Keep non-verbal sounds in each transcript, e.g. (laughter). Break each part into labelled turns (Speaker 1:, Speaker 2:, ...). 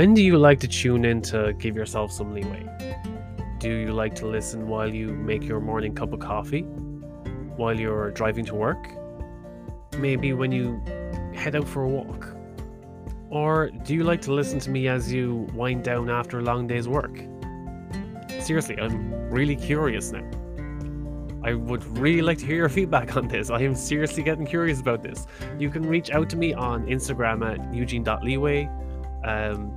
Speaker 1: When do you like to tune in to give yourself some leeway? Do you like to listen while you make your morning cup of coffee? While you're driving to work? Maybe when you head out for a walk? Or do you like to listen to me as you wind down after a long day's work? Seriously, I'm really curious now. I would really like to hear your feedback on this. I am seriously getting curious about this. You can reach out to me on Instagram at eugene.leeway um,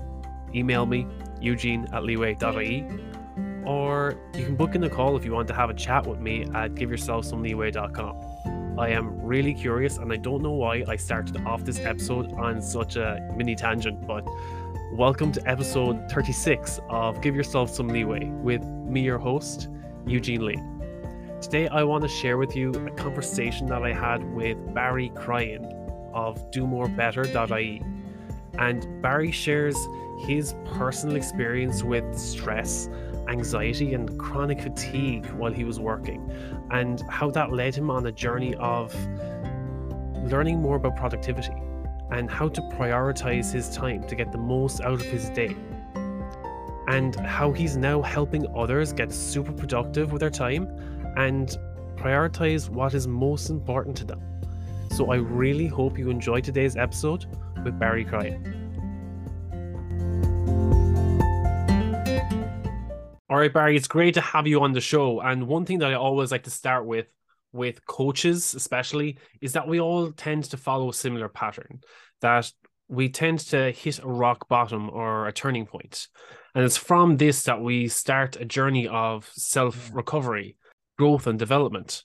Speaker 1: email me, eugene at leeway.ie, or you can book in a call if you want to have a chat with me at giveyourselfsomeleeway.com. I am really curious, and I don't know why I started off this episode on such a mini tangent, but welcome to episode 36 of Give Yourself Some Leeway with me, your host, Eugene Lee. Today, I want to share with you a conversation that I had with Barry Cryan of DoMoreBetter.ie. And Barry shares his personal experience with stress, anxiety, and chronic fatigue while he was working, and how that led him on a journey of learning more about productivity and how to prioritize his time to get the most out of his day. And how he's now helping others get super productive with their time and prioritize what is most important to them. So I really hope you enjoy today's episode with Barry Cryan. All right, Barry, it's great to have you on the show. And one thing that I always like to start with, with coaches especially, is that we all tend to follow a similar pattern. That we tend to hit a rock bottom or a turning point. And it's from this that we start a journey of self recovery, growth, and development.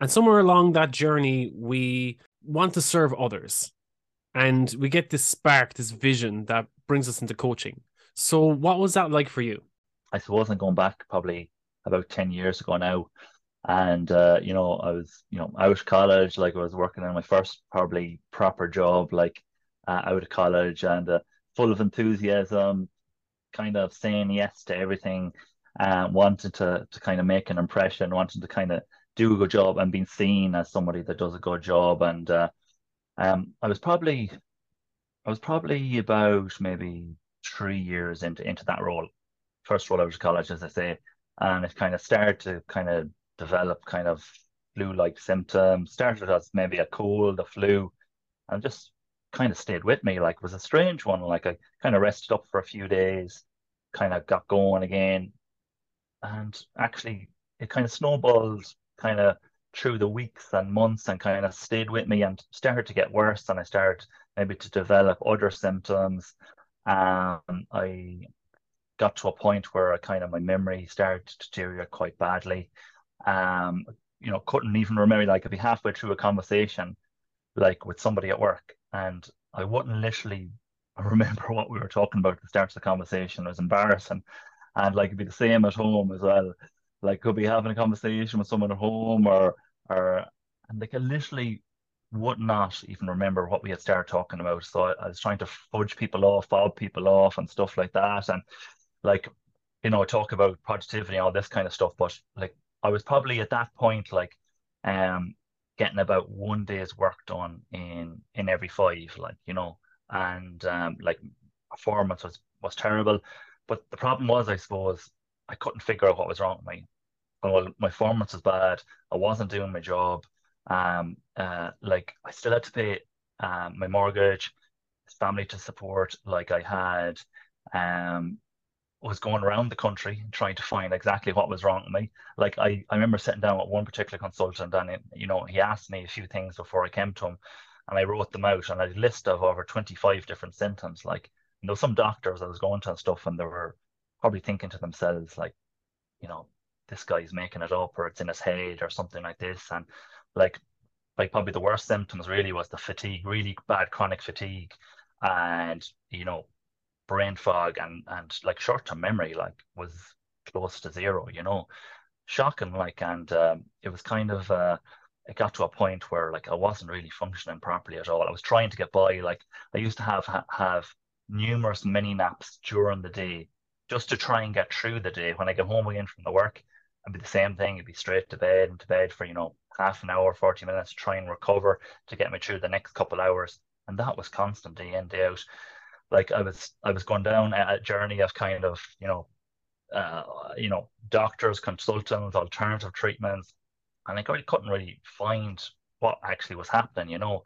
Speaker 1: And somewhere along that journey, we want to serve others and we get this spark, this vision that brings us into coaching. So, what was that like for you?
Speaker 2: I suppose I'm going back probably about 10 years ago now. And, uh, you know, I was, you know, out of college, like I was working on my first probably proper job, like uh, out of college and uh, full of enthusiasm, kind of saying yes to everything, and wanting to, to kind of make an impression, wanting to kind of do a good job and being seen as somebody that does a good job. And, uh, um, I was probably, I was probably about maybe three years into into that role. First role out of college, as I say, and it kind of started to kind of develop kind of flu-like symptoms. Started as maybe a cold, a flu, and just kind of stayed with me. Like was a strange one. Like I kind of rested up for a few days, kind of got going again, and actually it kind of snowballed kind of through the weeks and months and kind of stayed with me and started to get worse and I started maybe to develop other symptoms. Um, I got to a point where I kind of my memory started to deteriorate quite badly. Um, you know, couldn't even remember like I'd be halfway through a conversation like with somebody at work and I wouldn't literally (laughs) remember what we were talking about at the start of the conversation. It was embarrassing. And like it'd be the same at home as well like could be having a conversation with someone at home or or and like I literally would not even remember what we had started talking about. So I, I was trying to fudge people off, fob people off and stuff like that. And like, you know, talk about productivity all this kind of stuff. But like I was probably at that point like um getting about one day's work done in in every five, like, you know, and um like performance was was terrible. But the problem was, I suppose, I couldn't figure out what was wrong with me well, my performance was bad. I wasn't doing my job. Um, uh, like I still had to pay um, my mortgage, family to support. Like I had, um, was going around the country trying to find exactly what was wrong with me. Like I, I remember sitting down with one particular consultant, and it, you know he asked me a few things before I came to him, and I wrote them out, and I had a list of over twenty five different symptoms. Like you know, some doctors I was going to and stuff, and they were probably thinking to themselves like, you know, this guy's making it up or it's in his head or something like this. And like like probably the worst symptoms really was the fatigue, really bad chronic fatigue and you know, brain fog and and like short term memory like was close to zero, you know. Shocking like and um, it was kind of uh it got to a point where like I wasn't really functioning properly at all. I was trying to get by. Like I used to have ha- have numerous mini naps during the day just to try and get through the day. When I get home again from the work, and be the same thing. It'd be straight to bed and to bed for, you know, half an hour, 40 minutes to try and recover to get me through the next couple hours. And that was constant day in, day out. Like I was I was going down a, journey of kind of you know uh, you know doctors, consultants, alternative treatments, and like I couldn't really find what actually was happening, you know.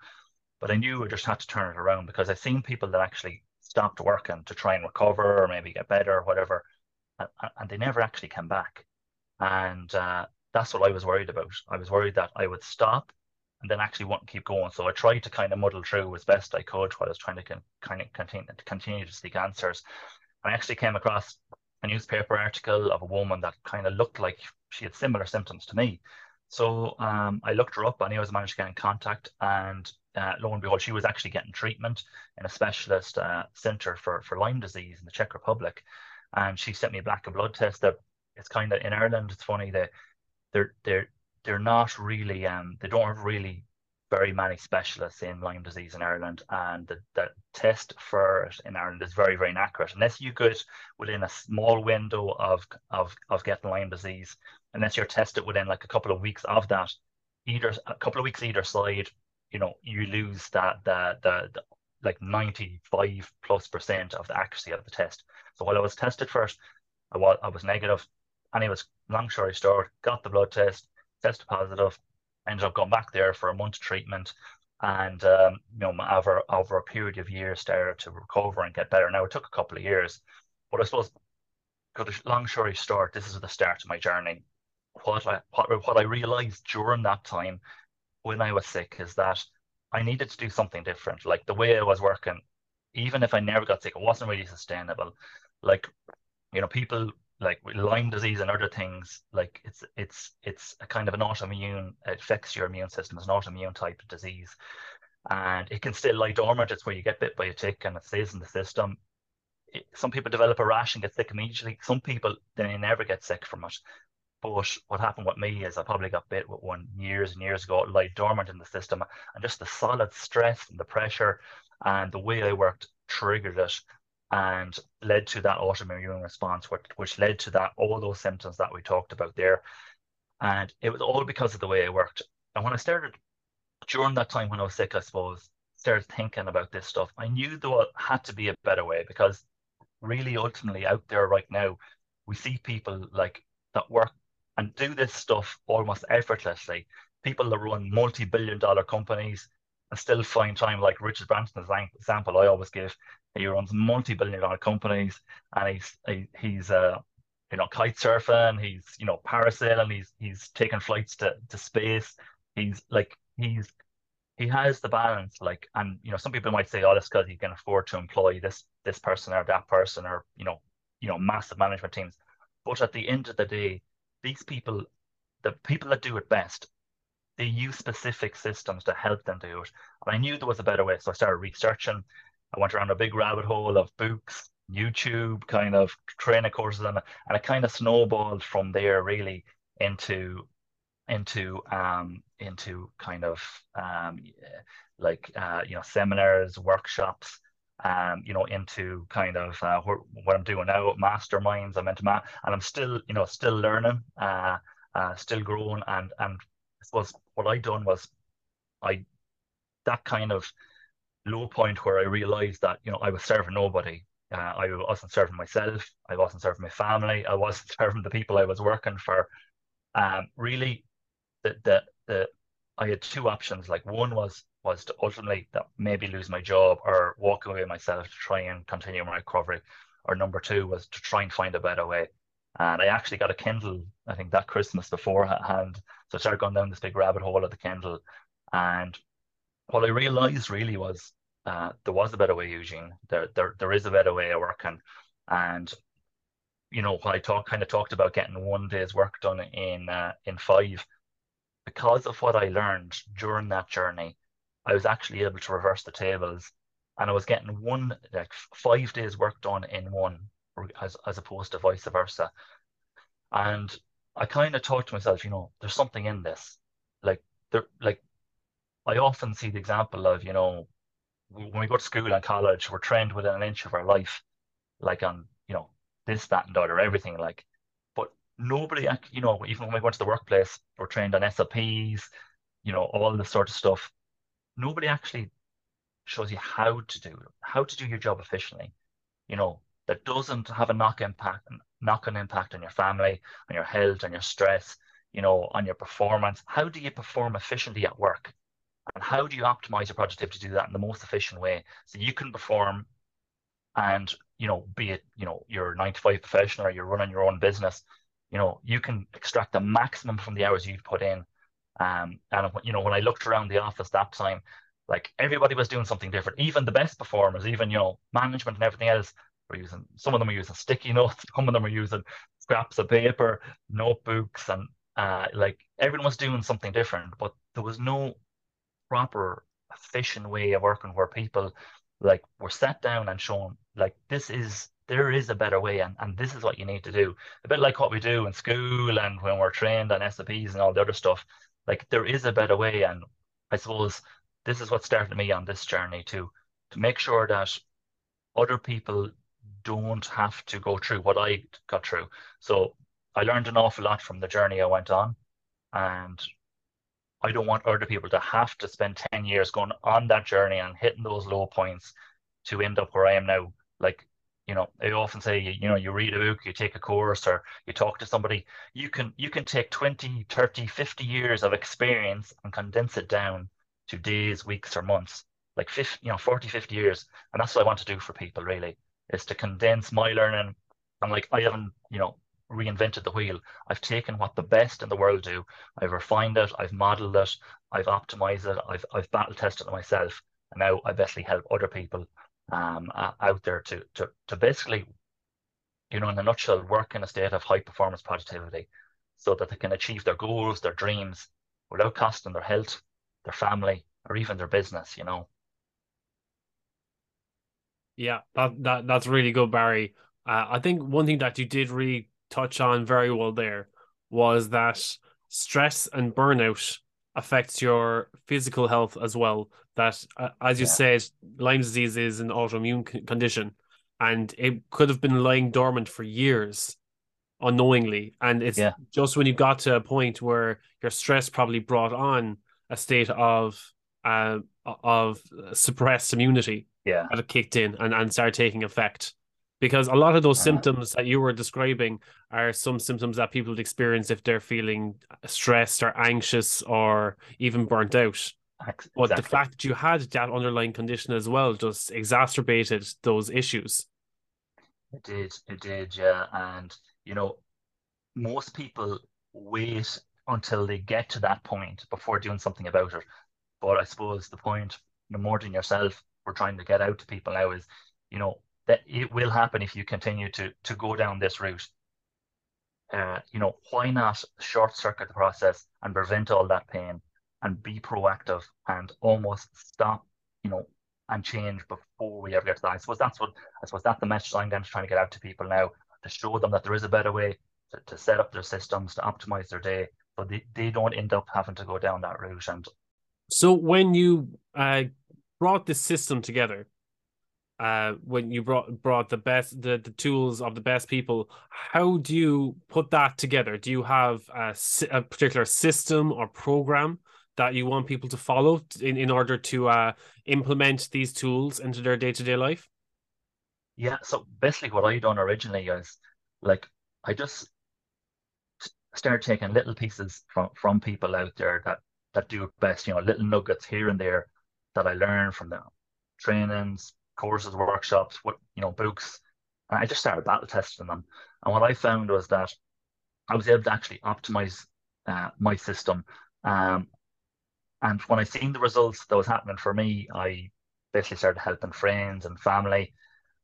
Speaker 2: But I knew I just had to turn it around because I've seen people that actually stopped working to try and recover or maybe get better or whatever, and, and they never actually came back. And uh, that's what I was worried about. I was worried that I would stop and then actually want to keep going. So I tried to kind of muddle through as best I could while I was trying to con- kind of continue to continue to seek answers. And I actually came across a newspaper article of a woman that kind of looked like she had similar symptoms to me. So um, I looked her up and I was managed to get in contact and uh, lo and behold, she was actually getting treatment in a specialist uh, center for, for Lyme disease in the Czech Republic. And she sent me back a blood test that it's kind of in Ireland. It's funny that they're they're they're not really um they don't have really very many specialists in Lyme disease in Ireland, and the, the test for it in Ireland is very, very inaccurate. Unless you get within a small window of of of getting Lyme disease, unless you're tested within like a couple of weeks of that, either a couple of weeks either side, you know, you lose that the the, the like 95 plus percent of the accuracy of the test. So while I was tested first, I was I was negative, and it was long story short, got the blood test, tested positive, ended up going back there for a month treatment, and um, you know over over a period of years started to recover and get better. Now it took a couple of years, but I suppose, cut a long story short, this is the start of my journey. What I what, what I realized during that time when I was sick is that I needed to do something different. Like the way I was working, even if I never got sick, it wasn't really sustainable. Like, you know, people like Lyme disease and other things, like it's it's it's a kind of an autoimmune, it affects your immune system. It's an autoimmune type of disease. And it can still lie dormant. It's where you get bit by a tick and it stays in the system. It, some people develop a rash and get sick immediately. Some people they never get sick from it. But what happened with me is I probably got bit with one years and years ago. It lay dormant in the system, and just the solid stress and the pressure and the way I worked triggered it and led to that autoimmune response, which, which led to that all those symptoms that we talked about there. And it was all because of the way I worked. And when I started during that time when I was sick, I suppose, started thinking about this stuff, I knew there had to be a better way because really ultimately out there right now, we see people like that work and do this stuff almost effortlessly. People that run multi-billion dollar companies and still find time, like Richard Branson's example I always give, he runs multi-billion dollar companies, and he's he, he's uh you know kite surfing, he's you know parasailing, he's he's taking flights to to space. He's like he's he has the balance, like, and you know some people might say, oh, that's because he can afford to employ this this person or that person, or you know you know massive management teams. But at the end of the day, these people, the people that do it best, they use specific systems to help them do it. And I knew there was a better way, so I started researching. I went around a big rabbit hole of books, YouTube kind of training courses, and, and it kind of snowballed from there really into into um into kind of um like uh you know seminars workshops um you know into kind of uh, what, i'm doing now masterminds i'm into ma- and i'm still you know still learning uh, uh still growing and and suppose what i done was i that kind of low point where I realized that you know I was serving nobody. Uh, I wasn't serving myself. I wasn't serving my family. I wasn't (laughs) serving the people I was working for. Um, really, the, the the I had two options. Like one was was to ultimately that maybe lose my job or walk away myself to try and continue my recovery, or number two was to try and find a better way. And I actually got a Kindle, I think that Christmas beforehand. So I started going down this big rabbit hole of the Kindle. And what I realized really was uh, there was a better way, Eugene. There, there, there is a better way of working, and you know, when I talk, kind of talked about getting one day's work done in uh, in five, because of what I learned during that journey, I was actually able to reverse the tables, and I was getting one like five days work done in one, as as opposed to vice versa. And I kind of thought to myself, you know, there's something in this. Like there, like I often see the example of, you know, when we go to school and college, we're trained within an inch of our life, like on, you know, this, that, and the other, everything like. But nobody, you know, even when we go to the workplace, we're trained on SOPs, you know, all this sort of stuff. Nobody actually shows you how to do how to do your job efficiently. You know, that doesn't have a knock impact knock-on impact on your family, on your health, on your stress, you know, on your performance. How do you perform efficiently at work? And how do you optimize your productivity to do that in the most efficient way so you can perform and you know, be it you know you're a nine to five professional or you're running your own business, you know, you can extract the maximum from the hours you've put in. Um, and you know, when I looked around the office that time, like everybody was doing something different. Even the best performers, even you know, management and everything else were using. Some of them are using sticky (laughs) notes. Some of them are using scraps of paper, notebooks, and uh, like everyone was doing something different. But there was no proper efficient way of working where people like were sat down and shown like this is there is a better way and, and this is what you need to do. A bit like what we do in school and when we're trained on SOPs and all the other stuff like there is a better way and I suppose this is what started me on this journey to to make sure that other people don't have to go through what I got through. So I learned an awful lot from the journey I went on and I don't want other people to have to spend 10 years going on that journey and hitting those low points to end up where I am now. Like, you know, I often say, you know, you read a book, you take a course or you talk to somebody, you can you can take 20, 30, 50 years of experience and condense it down to days, weeks or months. Like 50, you know, 40, 50 years. And that's what I want to do for people really, is to condense my learning. And like I haven't, you know, reinvented the wheel. I've taken what the best in the world do. I've refined it. I've modeled it. I've optimized it. I've I've battle tested it myself, and now I basically help other people um, out there to to to basically, you know, in a nutshell, work in a state of high performance productivity, so that they can achieve their goals, their dreams, without costing their health, their family, or even their business. You know.
Speaker 1: Yeah, that, that that's really good, Barry. Uh, I think one thing that you did really touch on very well there was that stress and burnout affects your physical health as well. That, uh, as you yeah. said, Lyme disease is an autoimmune c- condition, and it could have been lying dormant for years unknowingly. And it's yeah. just when you got to a point where your stress probably brought on a state of uh, of suppressed immunity
Speaker 2: yeah.
Speaker 1: that it kicked in and, and started taking effect because a lot of those uh-huh. symptoms that you were describing are some symptoms that people would experience if they're feeling stressed or anxious or even burnt out. Exactly. But the fact that you had that underlying condition as well just exacerbated those issues.
Speaker 2: It did, it did, yeah. And you know, most people wait until they get to that point before doing something about it. But I suppose the point, you know, more than yourself, we're trying to get out to people now is, you know, that it will happen if you continue to to go down this route. Uh, you know, why not short circuit the process and prevent all that pain and be proactive and almost stop, you know, and change before we ever get to that. I suppose that's what I suppose that's the message I'm going to try to get out to people now to show them that there is a better way to, to set up their systems to optimize their day so they, they don't end up having to go down that route. And
Speaker 1: so when you uh, brought this system together, uh, when you brought brought the best the, the tools of the best people how do you put that together? Do you have a, a particular system or program that you want people to follow in, in order to uh, implement these tools into their day-to-day life?
Speaker 2: Yeah so basically what i done originally is like i just started taking little pieces from from people out there that that do best you know little nuggets here and there that i learned from them. Trainings courses, workshops, what you know, books. And I just started battle testing them. And what I found was that I was able to actually optimize uh, my system. Um, and when I seen the results that was happening for me, I basically started helping friends and family.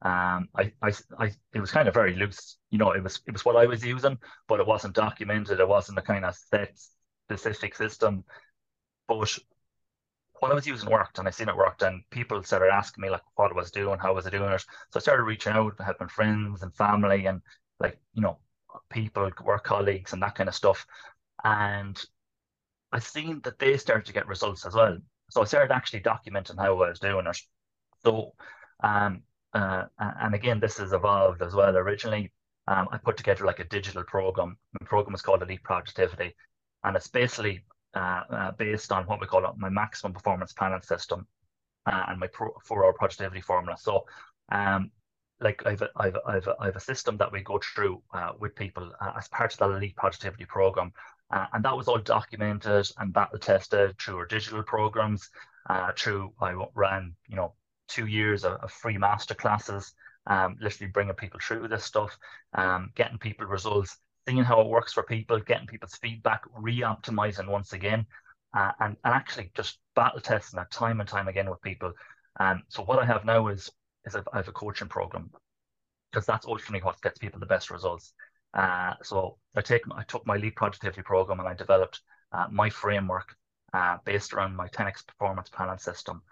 Speaker 2: Um, I, I, I, it was kind of very loose. You know, it was it was what I was using, but it wasn't documented. It wasn't a kind of set specific system. But what I was using worked and I seen it worked and people started asking me like what I was doing, how was I doing it. So I started reaching out, and helping friends and family and like, you know, people, work colleagues and that kind of stuff. And I seen that they started to get results as well. So I started actually documenting how I was doing it. So um uh, and again this has evolved as well. Originally um, I put together like a digital program. The program was called Elite Productivity. And it's basically uh, uh, based on what we call my maximum performance planning system. uh, and my pro- four hour productivity formula. So, um, like I've I've I've I've a system that we go through uh, with people as part of the elite productivity program, and that was all documented and battle tested through our digital programs. Through I ran you know two years of, of free master classes, um, literally bringing people through this stuff, um, getting people results, seeing how it works for people, getting people's feedback, re-optimizing once again, uh, and, and actually just battle testing that time and time again with people. Um, so what I have now is is I have a coaching program because that's ultimately what gets people the best results. Uh, so I take I took my elite productivity program and I developed uh, my framework uh, based around my 10x performance planning system,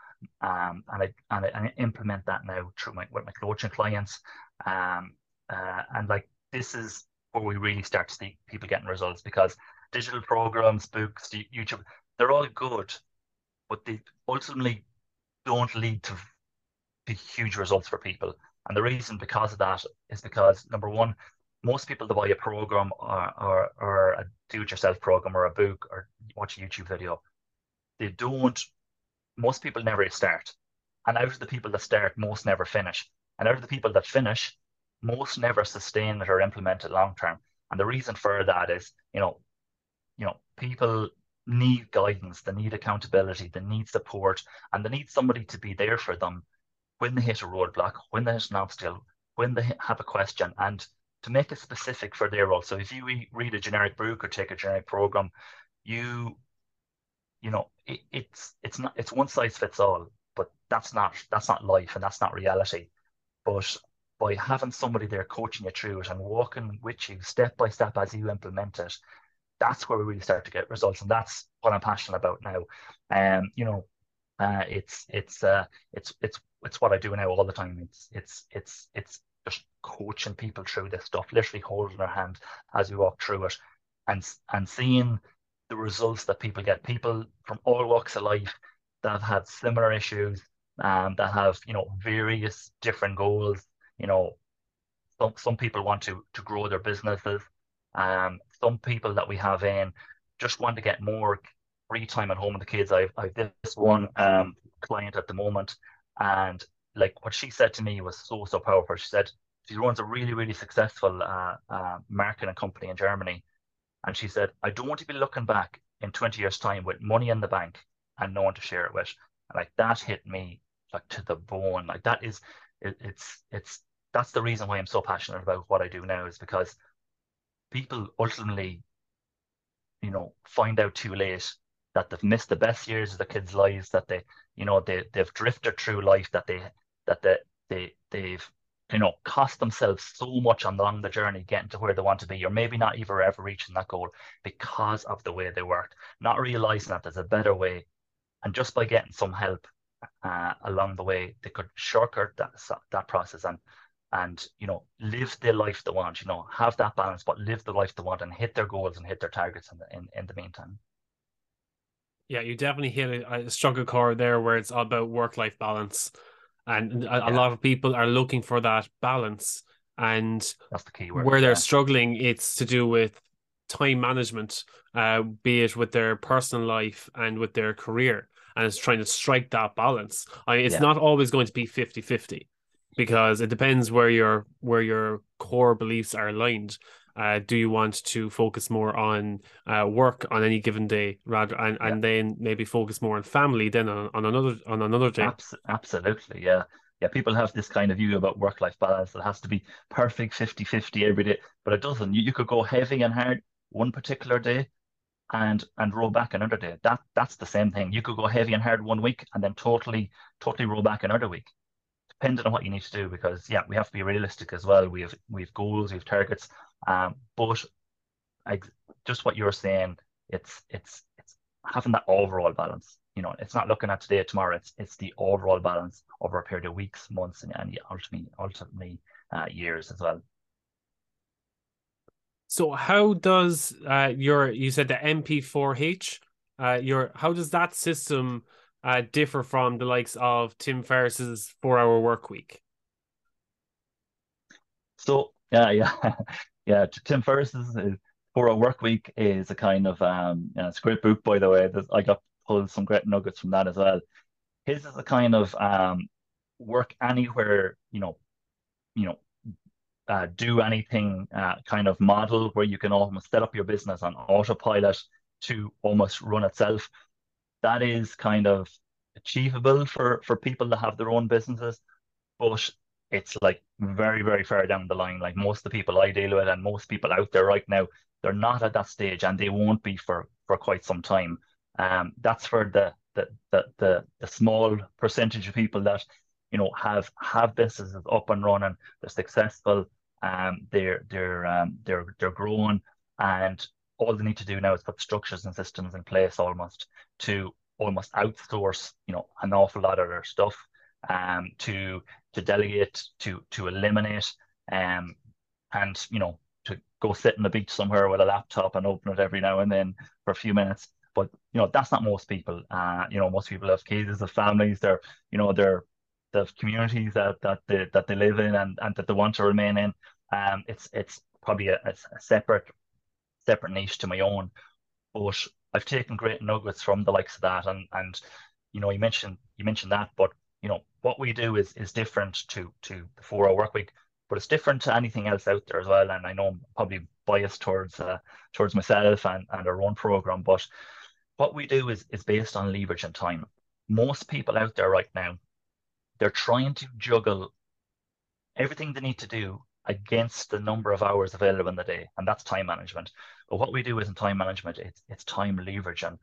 Speaker 2: um, and I and I, I, implement that now through my with my coaching clients, um, uh, and like this is where we really start to see people getting results because digital programs, books, YouTube, they're all good, but they ultimately don't lead to, to huge results for people. And the reason because of that is because number one, most people that buy a program or, or, or a do-it-yourself program or a book or watch a YouTube video, they don't. Most people never start, and out of the people that start, most never finish. And out of the people that finish, most never sustain it or implement it long term. And the reason for that is, you know, you know, people need guidance, they need accountability, they need support, and they need somebody to be there for them when they hit a roadblock, when they hit an obstacle, when they have a question, and to make it specific for their role. So if you read a generic book or take a generic program, you you know it, it's it's not it's one size fits all, but that's not that's not life and that's not reality. But by having somebody there coaching you through it and walking with you step by step as you implement it, that's where we really start to get results, and that's what I'm passionate about now. And um, you know, uh, it's it's uh, it's it's it's what I do now all the time. It's it's it's it's just coaching people through this stuff, literally holding their hand as we walk through it, and and seeing the results that people get. People from all walks of life that have had similar issues, um, that have you know various different goals you know, some some people want to to grow their businesses. Um, some people that we have in just want to get more free time at home with the kids. I've I've this one um client at the moment, and like what she said to me was so so powerful. She said she runs a really really successful uh, uh, marketing company in Germany, and she said I don't want to be looking back in 20 years time with money in the bank and no one to share it with. And like that hit me like to the bone. Like that is it, it's it's that's the reason why I'm so passionate about what I do now is because people ultimately, you know, find out too late that they've missed the best years of the kids' lives, that they, you know, they they've drifted through life, that they that they they they've you know cost themselves so much along the journey getting to where they want to be, or maybe not even ever reaching that goal because of the way they worked, not realizing that there's a better way, and just by getting some help uh, along the way, they could shortcut that that process and and you know live the life they want you know have that balance but live the life they want and hit their goals and hit their targets in the, in, in the meantime.
Speaker 1: Yeah you definitely hit a, a stronger core there where it's all about work-life balance. And a, yeah. a, lot of people are looking for that balance and
Speaker 2: that's the key word,
Speaker 1: where they're struggling it's to do with time management uh, be it with their personal life and with their career and it's trying to strike that balance I mean, it's yeah. not always going to be 50 50 because it depends where your where your core beliefs are aligned. Uh, do you want to focus more on uh, work on any given day rather and, yeah. and then maybe focus more on family then on, on another on another day
Speaker 2: Abs- absolutely yeah yeah people have this kind of view about work life balance that has to be perfect 50 50 every day but it doesn't you, you could go heavy and hard one particular day and and roll back another day. That that's the same thing. You could go heavy and hard one week and then totally totally roll back another week depending on what you need to do because yeah we have to be realistic as well. We have we have goals we have targets um but I, just what you're saying it's it's it's having that overall balance you know it's not looking at today tomorrow. It's it's the overall balance over a period of weeks months and, and ultimately ultimately uh, years as well
Speaker 1: so how does uh your you said the mp4h uh your how does that system uh, differ from the likes of Tim Ferriss's four hour work week?
Speaker 2: So yeah, yeah, (laughs) yeah. Tim Ferriss's four hour work week is a kind of um, yeah, it's a great book by the way. There's, I got pulled some great nuggets from that as well. his is a kind of um, work anywhere, you know, you know, uh, do anything uh, kind of model where you can almost set up your business on autopilot to almost run itself. That is kind of achievable for for people that have their own businesses, but it's like very very far down the line. Like most of the people I deal with and most people out there right now, they're not at that stage, and they won't be for for quite some time. Um, that's for the the the the, the small percentage of people that you know have have businesses up and running, they're successful, um, they're they're um, they're they're growing, and all they need to do now is put structures and systems in place almost to almost outsource you know an awful lot of their stuff, um, to to delegate, to to eliminate, um, and you know to go sit on the beach somewhere with a laptop and open it every now and then for a few minutes. But you know that's not most people. Uh, you know most people have kids, have families. They're you know they're the communities that that they that they live in and, and that they want to remain in. Um, it's it's probably a, a separate separate niche to my own, but I've taken great nuggets from the likes of that, and and you know you mentioned you mentioned that, but you know what we do is is different to to the four hour work week, but it's different to anything else out there as well. And I know I'm probably biased towards uh, towards myself and and our own program, but what we do is is based on leverage and time. Most people out there right now they're trying to juggle everything they need to do against the number of hours available in the day, and that's time management. But what we do is in time management, it's it's time leveraging,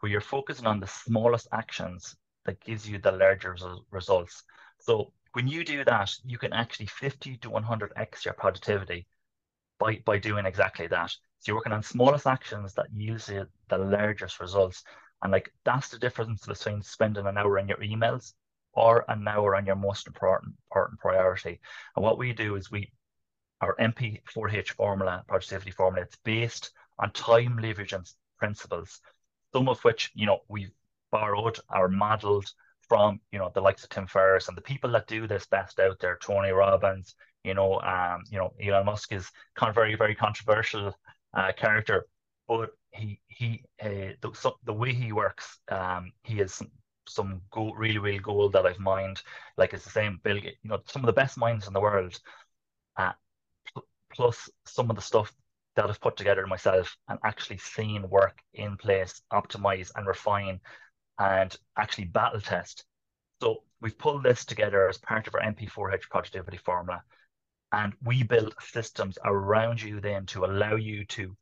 Speaker 2: where you're focusing on the smallest actions that gives you the larger results. So when you do that, you can actually 50 to 100x your productivity by by doing exactly that. So you're working on smallest actions that yields the largest results. And like that's the difference between spending an hour in your emails or an hour on your most important, important priority. And what we do is we, our MP4H formula, productivity formula, it's based on time leverage and principles, some of which, you know, we've borrowed or modeled from, you know, the likes of Tim Ferriss and the people that do this best out there, Tony Robbins, you know, um, you know, Elon Musk is kind of very, very controversial uh, character, but he he uh, the, so, the way he works, um, he is some gold, really, really gold that I've mined. Like it's the same Bill, you know, some of the best minds in the world, uh, pl- plus some of the stuff that I've put together myself and actually seen work in place, optimize and refine, and actually battle test. So we've pulled this together as part of our MP4H productivity formula, and we build systems around you then to allow you to,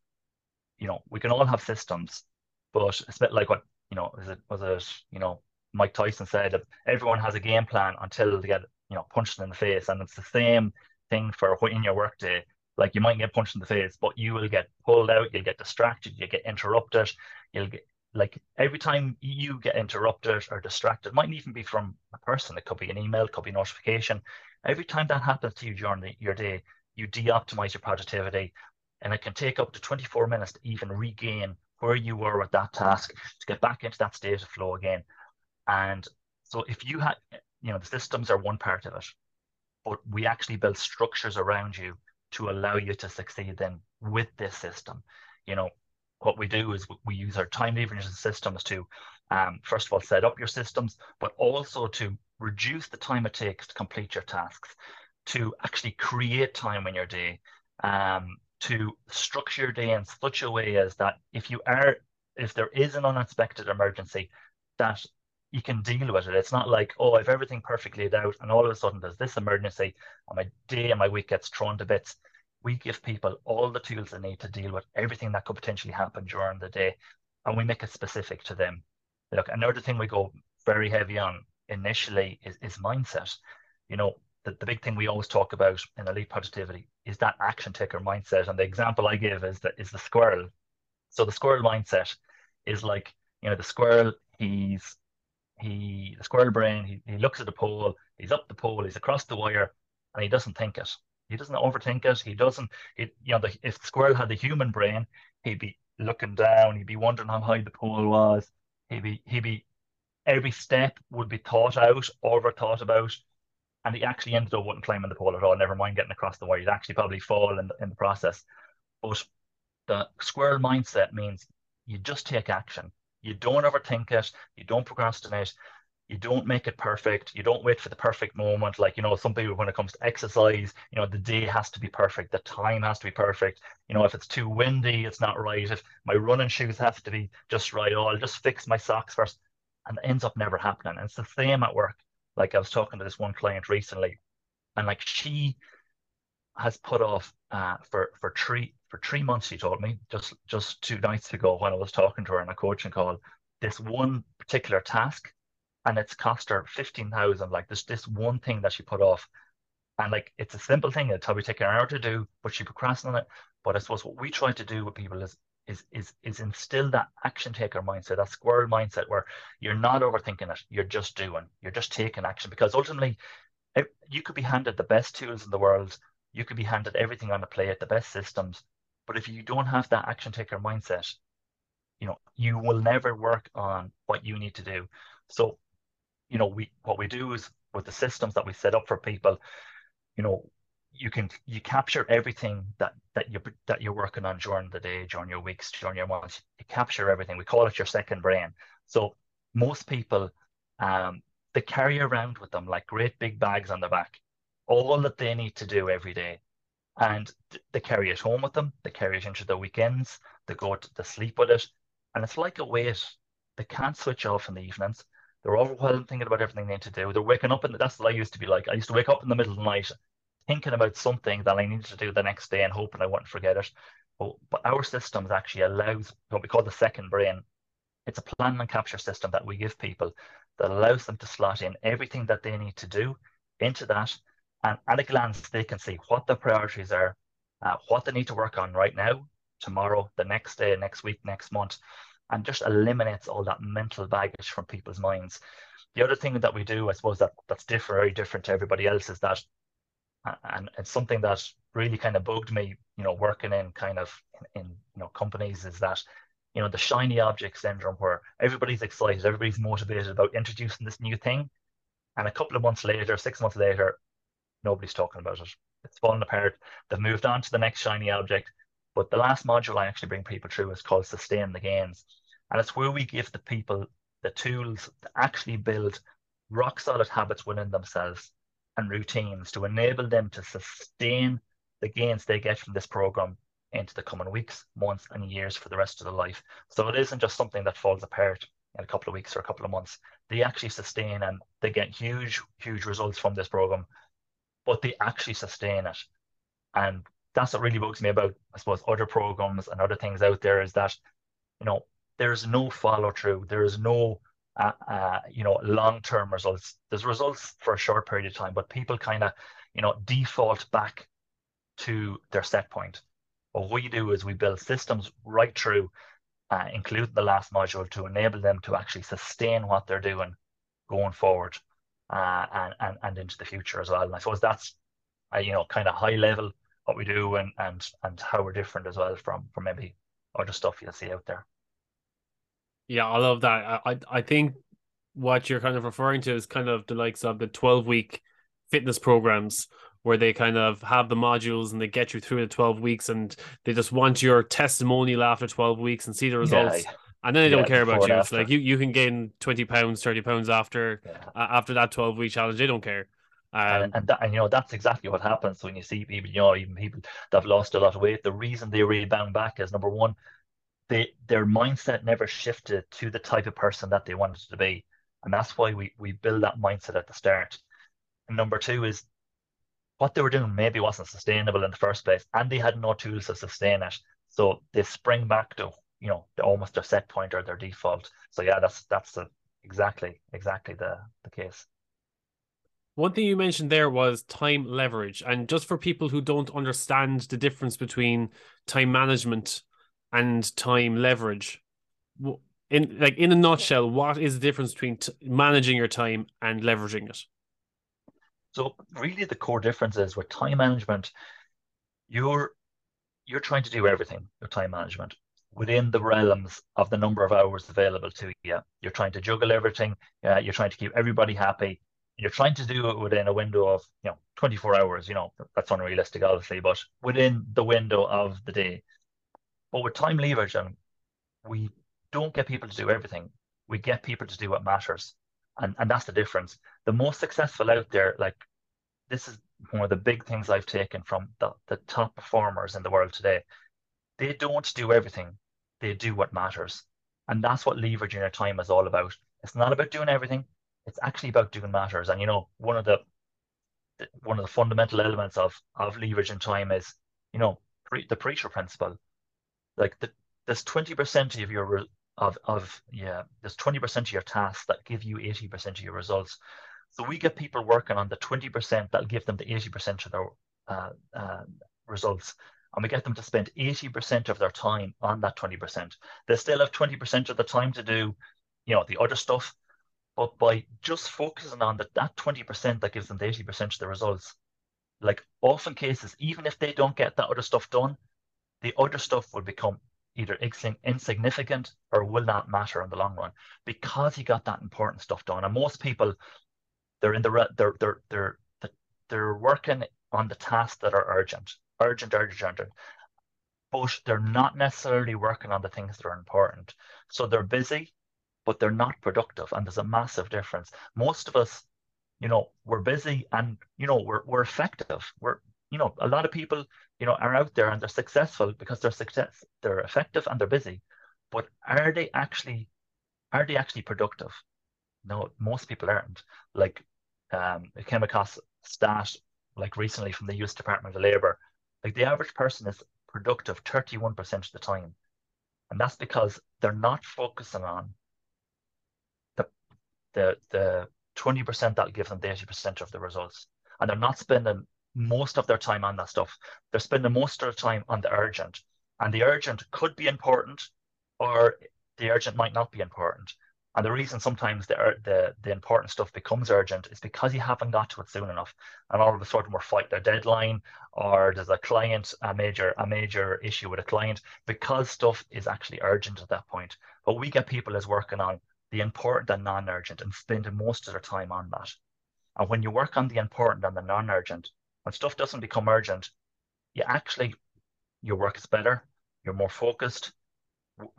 Speaker 2: you know, we can all have systems, but it's a bit like what you know, is it was it you know Mike Tyson said that everyone has a game plan until they get you know punched in the face, and it's the same thing for in your workday. Like you might get punched in the face, but you will get pulled out, you'll get distracted, you get interrupted, you'll get like every time you get interrupted or distracted, it might even be from a person. It could be an email, it could be a notification. Every time that happens to you during the, your day, you de-optimize your productivity, and it can take up to 24 minutes to even regain where you were with that task to get back into that state of flow again. And so if you had, you know, the systems are one part of it, but we actually build structures around you to allow you to succeed then with this system. You know, what we do is we use our time leverage systems to, um, first of all, set up your systems, but also to reduce the time it takes to complete your tasks, to actually create time in your day, um, to structure your day in such a way as that if you are, if there is an unexpected emergency, that you can deal with it. It's not like, oh, I've everything perfectly laid out, and all of a sudden there's this emergency, and my day and my week gets thrown to bits. We give people all the tools they need to deal with everything that could potentially happen during the day, and we make it specific to them. Look, another thing we go very heavy on initially is, is mindset. You know, the, the big thing we always talk about in elite productivity is that action taker mindset. And the example I give is that is the squirrel. So the squirrel mindset is like, you know, the squirrel, he's he the squirrel brain he, he looks at the pole he's up the pole he's across the wire and he doesn't think it. He doesn't overthink it. He doesn't it, you know the, if the squirrel had the human brain he'd be looking down he'd be wondering how high the pole was. He'd be he'd be every step would be thought out over thought about and he actually ended up wouldn't climbing the pole at all never mind getting across the wire. He'd actually probably fall in the, in the process. But the squirrel mindset means you just take action you don't overthink it. You don't procrastinate. you don't make it perfect. You don't wait for the perfect moment. Like, you know, some people, when it comes to exercise, you know, the day has to be perfect. The time has to be perfect. You know, if it's too windy, it's not right. If my running shoes have to be just right, oh, I'll just fix my socks first. And it ends up never happening. And it's the same at work. Like I was talking to this one client recently, and like she has put off uh, for for three for three months. She told me just just two nights ago when I was talking to her on a coaching call, this one particular task and it's cost her 15,000. Like there's this one thing that she put off. And like it's a simple thing, it'll probably take an hour to do, but she procrastinated it. But I suppose what we try to do with people is is is is instill that action taker mindset, that squirrel mindset where you're not overthinking it, you're just doing, you're just taking action. Because ultimately you could be handed the best tools in the world, you could be handed everything on the plate, the best systems. But if you don't have that action taker mindset, you know, you will never work on what you need to do. So you know, we what we do is with the systems that we set up for people, you know, you can you capture everything that that you that you're working on during the day, during your weeks, during your months. You capture everything. We call it your second brain. So most people, um, they carry around with them like great big bags on the back, all that they need to do every day, and they carry it home with them. They carry it into the weekends. They go to, to sleep with it, and it's like a weight. They can't switch off in the evenings. They're overwhelmed thinking about everything they need to do. They're waking up, and that's what I used to be like. I used to wake up in the middle of the night thinking about something that I needed to do the next day and hoping I wouldn't forget it. But, but our systems actually allows what we call the second brain. It's a plan and capture system that we give people that allows them to slot in everything that they need to do into that. And at a glance, they can see what the priorities are, uh, what they need to work on right now, tomorrow, the next day, next week, next month and just eliminates all that mental baggage from people's minds. The other thing that we do, I suppose, that that's different, very different to everybody else, is that, and it's something that really kind of bugged me, you know, working in kind of in, in you know companies, is that you know the shiny object syndrome, where everybody's excited, everybody's motivated about introducing this new thing, and a couple of months later, six months later, nobody's talking about it. It's fallen apart. They've moved on to the next shiny object but the last module I actually bring people through is called Sustain the Gains. And it's where we give the people the tools to actually build rock solid habits within themselves and routines to enable them to sustain the gains they get from this program into the coming weeks, months, and years for the rest of their life. So it isn't just something that falls apart in a couple of weeks or a couple of months. They actually sustain and they get huge, huge results from this program, but they actually sustain it. And that's what really bugs me about, I suppose, other programs and other things out there is that, you know, there's no follow through. There is no, uh, uh, you know, long term results. There's results for a short period of time, but people kind of, you know, default back to their set point. What we do is we build systems right through, uh, including the last module, to enable them to actually sustain what they're doing going forward uh, and, and, and into the future as well. And I suppose that's, uh, you know, kind of high level what we do and and and how we're different as well from from maybe other stuff you'll see out there.
Speaker 1: Yeah, I love that. I I think what you're kind of referring to is kind of the likes of the 12 week fitness programs where they kind of have the modules and they get you through the 12 weeks and they just want your testimonial after 12 weeks and see the results. Yeah, and then they yeah, don't care about you. It's like you, you can gain 20 pounds, 30 pounds after yeah. uh, after that 12 week challenge. They don't care.
Speaker 2: Um, and, and, that, and you know that's exactly what happens when you see people, you know, even people that have lost a lot of weight. The reason they rebound back is number one, they their mindset never shifted to the type of person that they wanted to be, and that's why we we build that mindset at the start. And number two is what they were doing maybe wasn't sustainable in the first place, and they had no tools to sustain it. So they spring back to you know almost their set point or their default. So yeah, that's that's the, exactly exactly the the case.
Speaker 1: One thing you mentioned there was time leverage. And just for people who don't understand the difference between time management and time leverage, in like in a nutshell, what is the difference between t- managing your time and leveraging it?
Speaker 2: So really the core difference is with time management, you're you're trying to do everything with time management within the realms of the number of hours available to you. You're trying to juggle everything. Uh, you're trying to keep everybody happy you're trying to do it within a window of you know 24 hours you know that's unrealistic obviously but within the window of the day but with time leverage and we don't get people to do everything we get people to do what matters And and that's the difference. The most successful out there, like this is one of the big things I've taken from the, the top performers in the world today. They don't do everything, they do what matters. And that's what leveraging your time is all about. It's not about doing everything, it's actually about doing matters. And you know, one of the one of the fundamental elements of of leveraging time is, you know, pre, the Pareto principle. Like the, there's 20% of your of of yeah, there's 20% of your tasks that give you 80% of your results. So we get people working on the 20% that'll give them the 80% of their uh, uh, results. And we get them to spend 80% of their time on that 20%. They still have 20% of the time to do, you know, the other stuff. But by just focusing on the, that 20% that gives them the 80% of the results, like often cases, even if they don't get that other stuff done, the other stuff will become either insignificant or will not matter in the long run because he got that important stuff done. And most people they're in the they're they're they're they're working on the tasks that are urgent, urgent, urgent, urgent. But they're not necessarily working on the things that are important. So they're busy, but they're not productive. And there's a massive difference. Most of us, you know, we're busy and you know we're we're effective. We're you know, a lot of people, you know, are out there and they're successful because they're success, they're effective and they're busy. But are they actually are they actually productive? No, most people aren't. Like um, I came across stat like recently from the US Department of Labor. Like the average person is productive 31% of the time. And that's because they're not focusing on the the the 20% that'll give them the 80% of the results. And they're not spending most of their time on that stuff. They're spending most of their time on the urgent. And the urgent could be important or the urgent might not be important. And the reason sometimes the, the the important stuff becomes urgent is because you haven't got to it soon enough, and all of a sudden we're fighting a deadline, or there's a client a major a major issue with a client because stuff is actually urgent at that point. But we get people is working on the important and non-urgent and spending most of their time on that. And when you work on the important and the non-urgent, when stuff doesn't become urgent, you actually your work is better, you're more focused,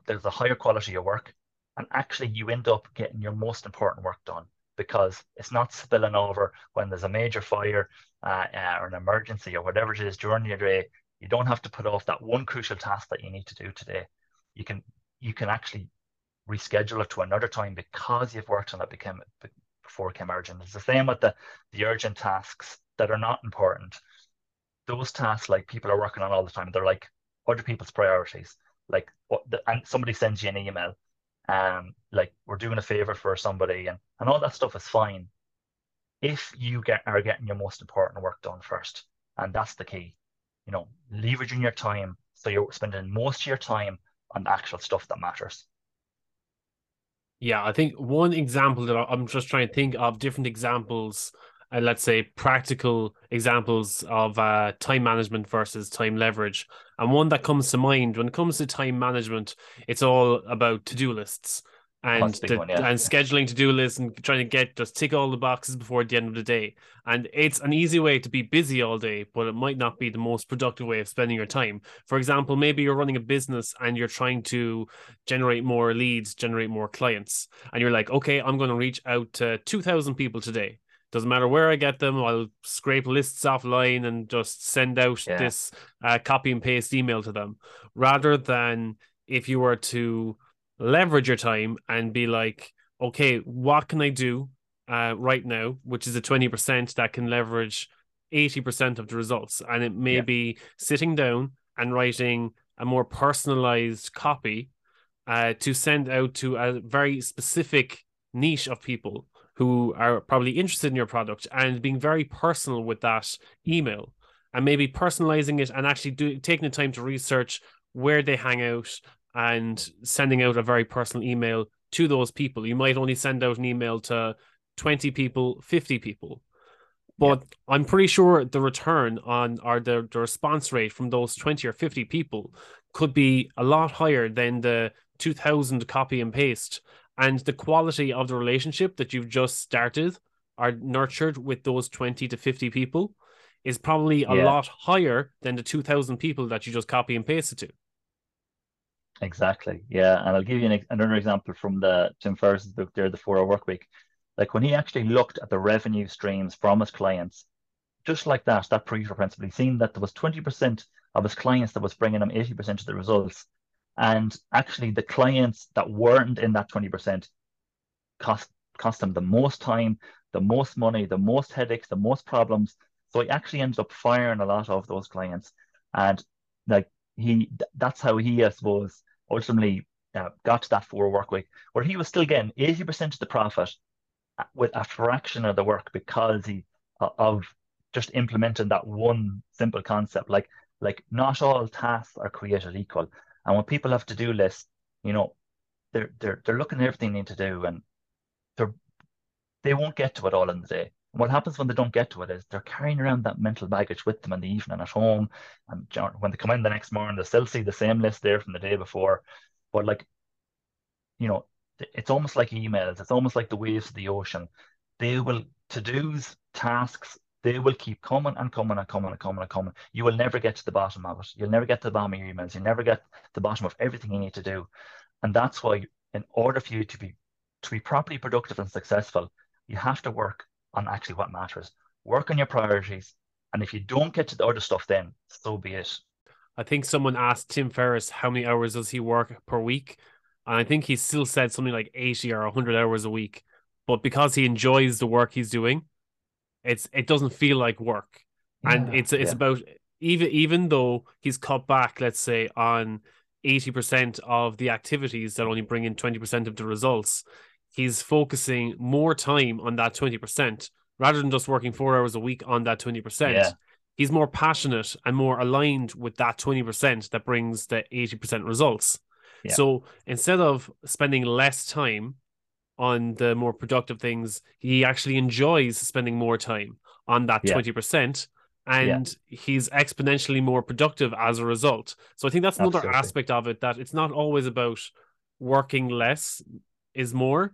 Speaker 2: there's a higher quality of work, and actually you end up getting your most important work done because it's not spilling over when there's a major fire uh, uh, or an emergency or whatever it is during your day. You don't have to put off that one crucial task that you need to do today. You can you can actually reschedule it to another time because you've worked on it became before it became urgent. It's the same with the the urgent tasks that are not important. Those tasks like people are working on all the time. They're like other people's priorities. Like and somebody sends you an email um, like we're doing a favor for somebody and, and all that stuff is fine if you get are getting your most important work done first. And that's the key. You know, leveraging your time so you're spending most of your time on the actual stuff that matters.
Speaker 1: Yeah, I think one example that I'm just trying to think of different examples uh, let's say practical examples of uh, time management versus time leverage and one that comes to mind when it comes to time management it's all about to-do lists and the, one, yeah. and scheduling to-do lists and trying to get just tick all the boxes before the end of the day. And it's an easy way to be busy all day but it might not be the most productive way of spending your time. For example maybe you're running a business and you're trying to generate more leads generate more clients and you're like okay i'm going to reach out to 2000 people today doesn't matter where I get them, I'll scrape lists offline and just send out yeah. this uh, copy and paste email to them. Rather than if you were to leverage your time and be like, okay, what can I do uh, right now, which is a 20% that can leverage 80% of the results? And it may yeah. be sitting down and writing a more personalized copy uh, to send out to a very specific niche of people who are probably interested in your product and being very personal with that email and maybe personalizing it and actually do, taking the time to research where they hang out and sending out a very personal email to those people. You might only send out an email to 20 people, 50 people. But yep. I'm pretty sure the return on or the, the response rate from those 20 or 50 people could be a lot higher than the 2000 copy and paste and the quality of the relationship that you've just started or nurtured with those 20 to 50 people is probably a yeah. lot higher than the 2000 people that you just copy and paste it to
Speaker 2: exactly yeah and i'll give you an, another example from the tim ferriss's book there the four hour work week Like when he actually looked at the revenue streams from his clients, just like that, that Pareto principle, he seen that there was 20% of his clients that was bringing him 80% of the results. And actually the clients that weren't in that 20% cost cost him the most time, the most money, the most headaches, the most problems. So he actually ended up firing a lot of those clients. And like he that's how he, I suppose, ultimately uh, got to that four work week where he was still getting 80% of the profit uh, with a fraction of the work because he uh, of just implementing that one simple concept like like not all tasks are created equal and when people have to do lists you know they're they're they're looking at everything they need to do and they're they won't get to it all in the day. And what happens when they don't get to it is they're carrying around that mental baggage with them in the evening at home and when they come in the next morning they still see the same list there from the day before. But like you know it's almost like emails. It's almost like the waves of the ocean. They will to do's tasks they will keep coming and coming and coming and coming and coming. You will never get to the bottom of it. You'll never get to the bottom of your emails. You'll never get to the bottom of everything you need to do. And that's why, in order for you to be to be properly productive and successful, you have to work on actually what matters. Work on your priorities. And if you don't get to the other stuff, then so be it.
Speaker 1: I think someone asked Tim Ferriss how many hours does he work per week, and I think he still said something like eighty or hundred hours a week. But because he enjoys the work he's doing, it's it doesn't feel like work, yeah, and it's it's yeah. about even even though he's cut back, let's say on eighty percent of the activities that only bring in twenty percent of the results, he's focusing more time on that twenty percent rather than just working four hours a week on that twenty percent. Yeah. He's more passionate and more aligned with that twenty percent that brings the eighty percent results. So instead of spending less time on the more productive things, he actually enjoys spending more time on that twenty yeah. percent, and yeah. he's exponentially more productive as a result. So I think that's another Absolutely. aspect of it that it's not always about working less is more,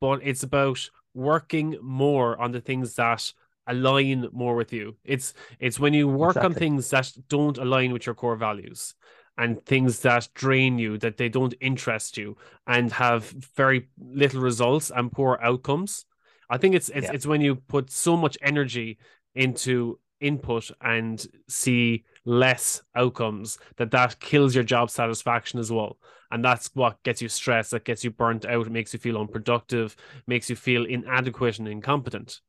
Speaker 1: but it's about working more on the things that align more with you. It's it's when you work exactly. on things that don't align with your core values and things that drain you, that they don't interest you, and have very little results and poor outcomes. I think it's it's, yeah. it's when you put so much energy into input and see less outcomes that that kills your job satisfaction as well and that's what gets you stressed that gets you burnt out makes you feel unproductive makes you feel inadequate and incompetent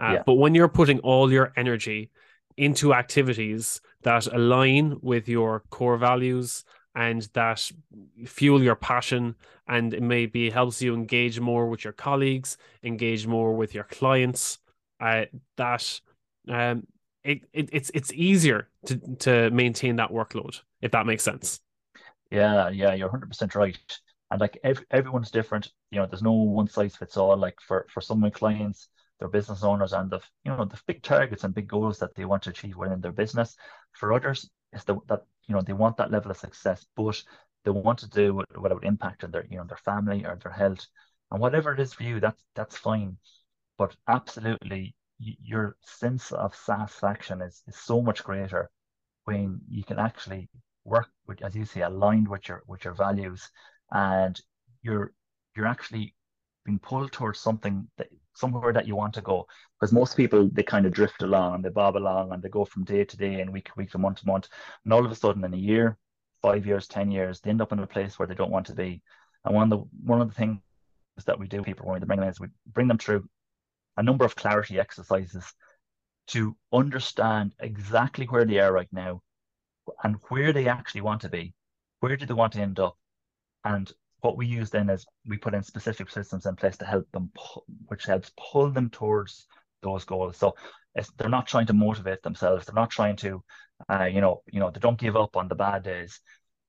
Speaker 1: uh, yeah. but when you're putting all your energy into activities that align with your core values and that fuel your passion. And it maybe helps you engage more with your colleagues engage more with your clients. Uh, that um, it, it, it's it's easier to to maintain that workload if that makes sense.
Speaker 2: Yeah yeah you're 100% right. And like every, everyone's different. You know there's no one size fits all. Like for for some of my clients their business owners and the you know the big targets and big goals that they want to achieve within their business. For others, it's the, that you know they want that level of success, but they want to do what, what would impact on their you know their family or their health, and whatever it is for you, that's that's fine. But absolutely, your sense of satisfaction is, is so much greater when you can actually work with, as you say, aligned with your with your values, and you're you're actually being pulled towards something that somewhere that you want to go. Because most people they kind of drift along and they bob along and they go from day to day and week to week to month to month. And all of a sudden in a year, five years, ten years, they end up in a place where they don't want to be. And one of the one of the things that we do people when we bring them is we bring them through a number of clarity exercises to understand exactly where they are right now and where they actually want to be. Where do they want to end up? And what we use then is we put in specific systems in place to help them, pu- which helps pull them towards those goals. So they're not trying to motivate themselves. They're not trying to, uh, you know, you know, they don't give up on the bad days.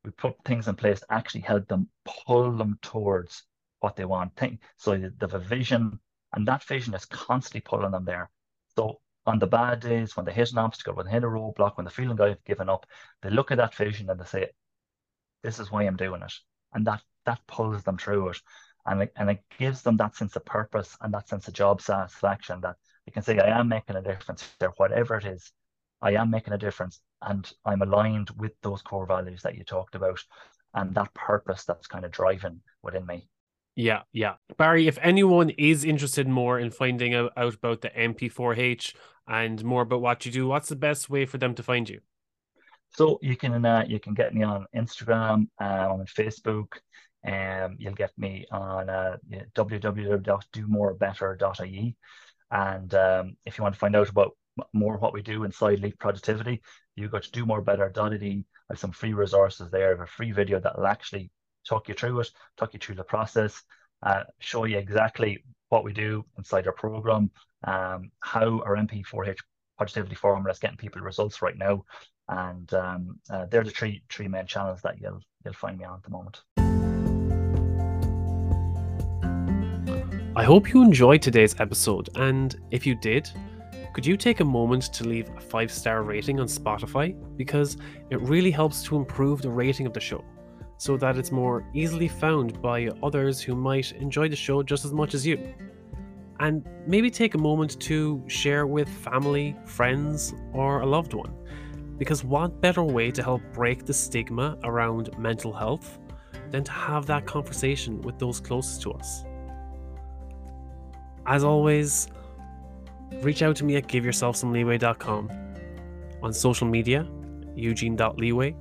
Speaker 2: We put things in place to actually help them pull them towards what they want. Think so they have a vision, and that vision is constantly pulling them there. So on the bad days, when they hit an obstacle, when they hit a roadblock, when they're feeling like they've given up, they look at that vision and they say, "This is why I'm doing it," and that that pulls them through it and it, and it gives them that sense of purpose and that sense of job satisfaction that you can say I am making a difference there whatever it is I am making a difference and I'm aligned with those core values that you talked about and that purpose that's kind of driving within me
Speaker 1: Yeah, yeah. Barry, if anyone is interested more in finding out, out about the MP4H and more about what you do, what's the best way for them to find you?
Speaker 2: So you can uh, you can get me on Instagram, uh, on Facebook. Um, you'll get me on uh, www.domorebetter.ie. And um, if you want to find out about more what we do inside Elite Productivity, you go to domorebetter.ie. I have some free resources there. A free video that will actually talk you through it, talk you through the process, uh, show you exactly what we do inside our program, um, how our MP4H productivity formula is getting people results right now. And um, uh, they're the three three main channels that you'll you'll find me on at the moment.
Speaker 1: I hope you enjoyed today's episode, and if you did, could you take a moment to leave a five star rating on Spotify? Because it really helps to improve the rating of the show so that it's more easily found by others who might enjoy the show just as much as you. And maybe take a moment to share with family, friends, or a loved one. Because what better way to help break the stigma around mental health than to have that conversation with those closest to us? As always, reach out to me at giveyourselfsomeleeway.com. On social media, eugene.leeway,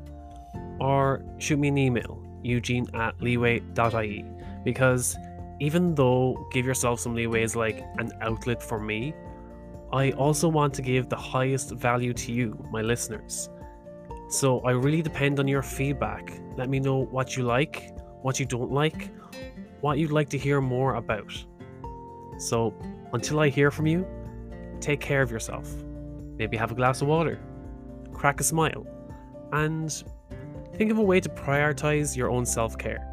Speaker 1: or shoot me an email, eugene at leeway.ie, because even though Give Yourself Some Leeway is like an outlet for me, I also want to give the highest value to you, my listeners. So I really depend on your feedback. Let me know what you like, what you don't like, what you'd like to hear more about. So, until I hear from you, take care of yourself. Maybe have a glass of water, crack a smile, and think of a way to prioritize your own self care.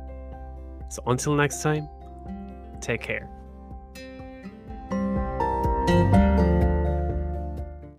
Speaker 1: So, until next time, take care.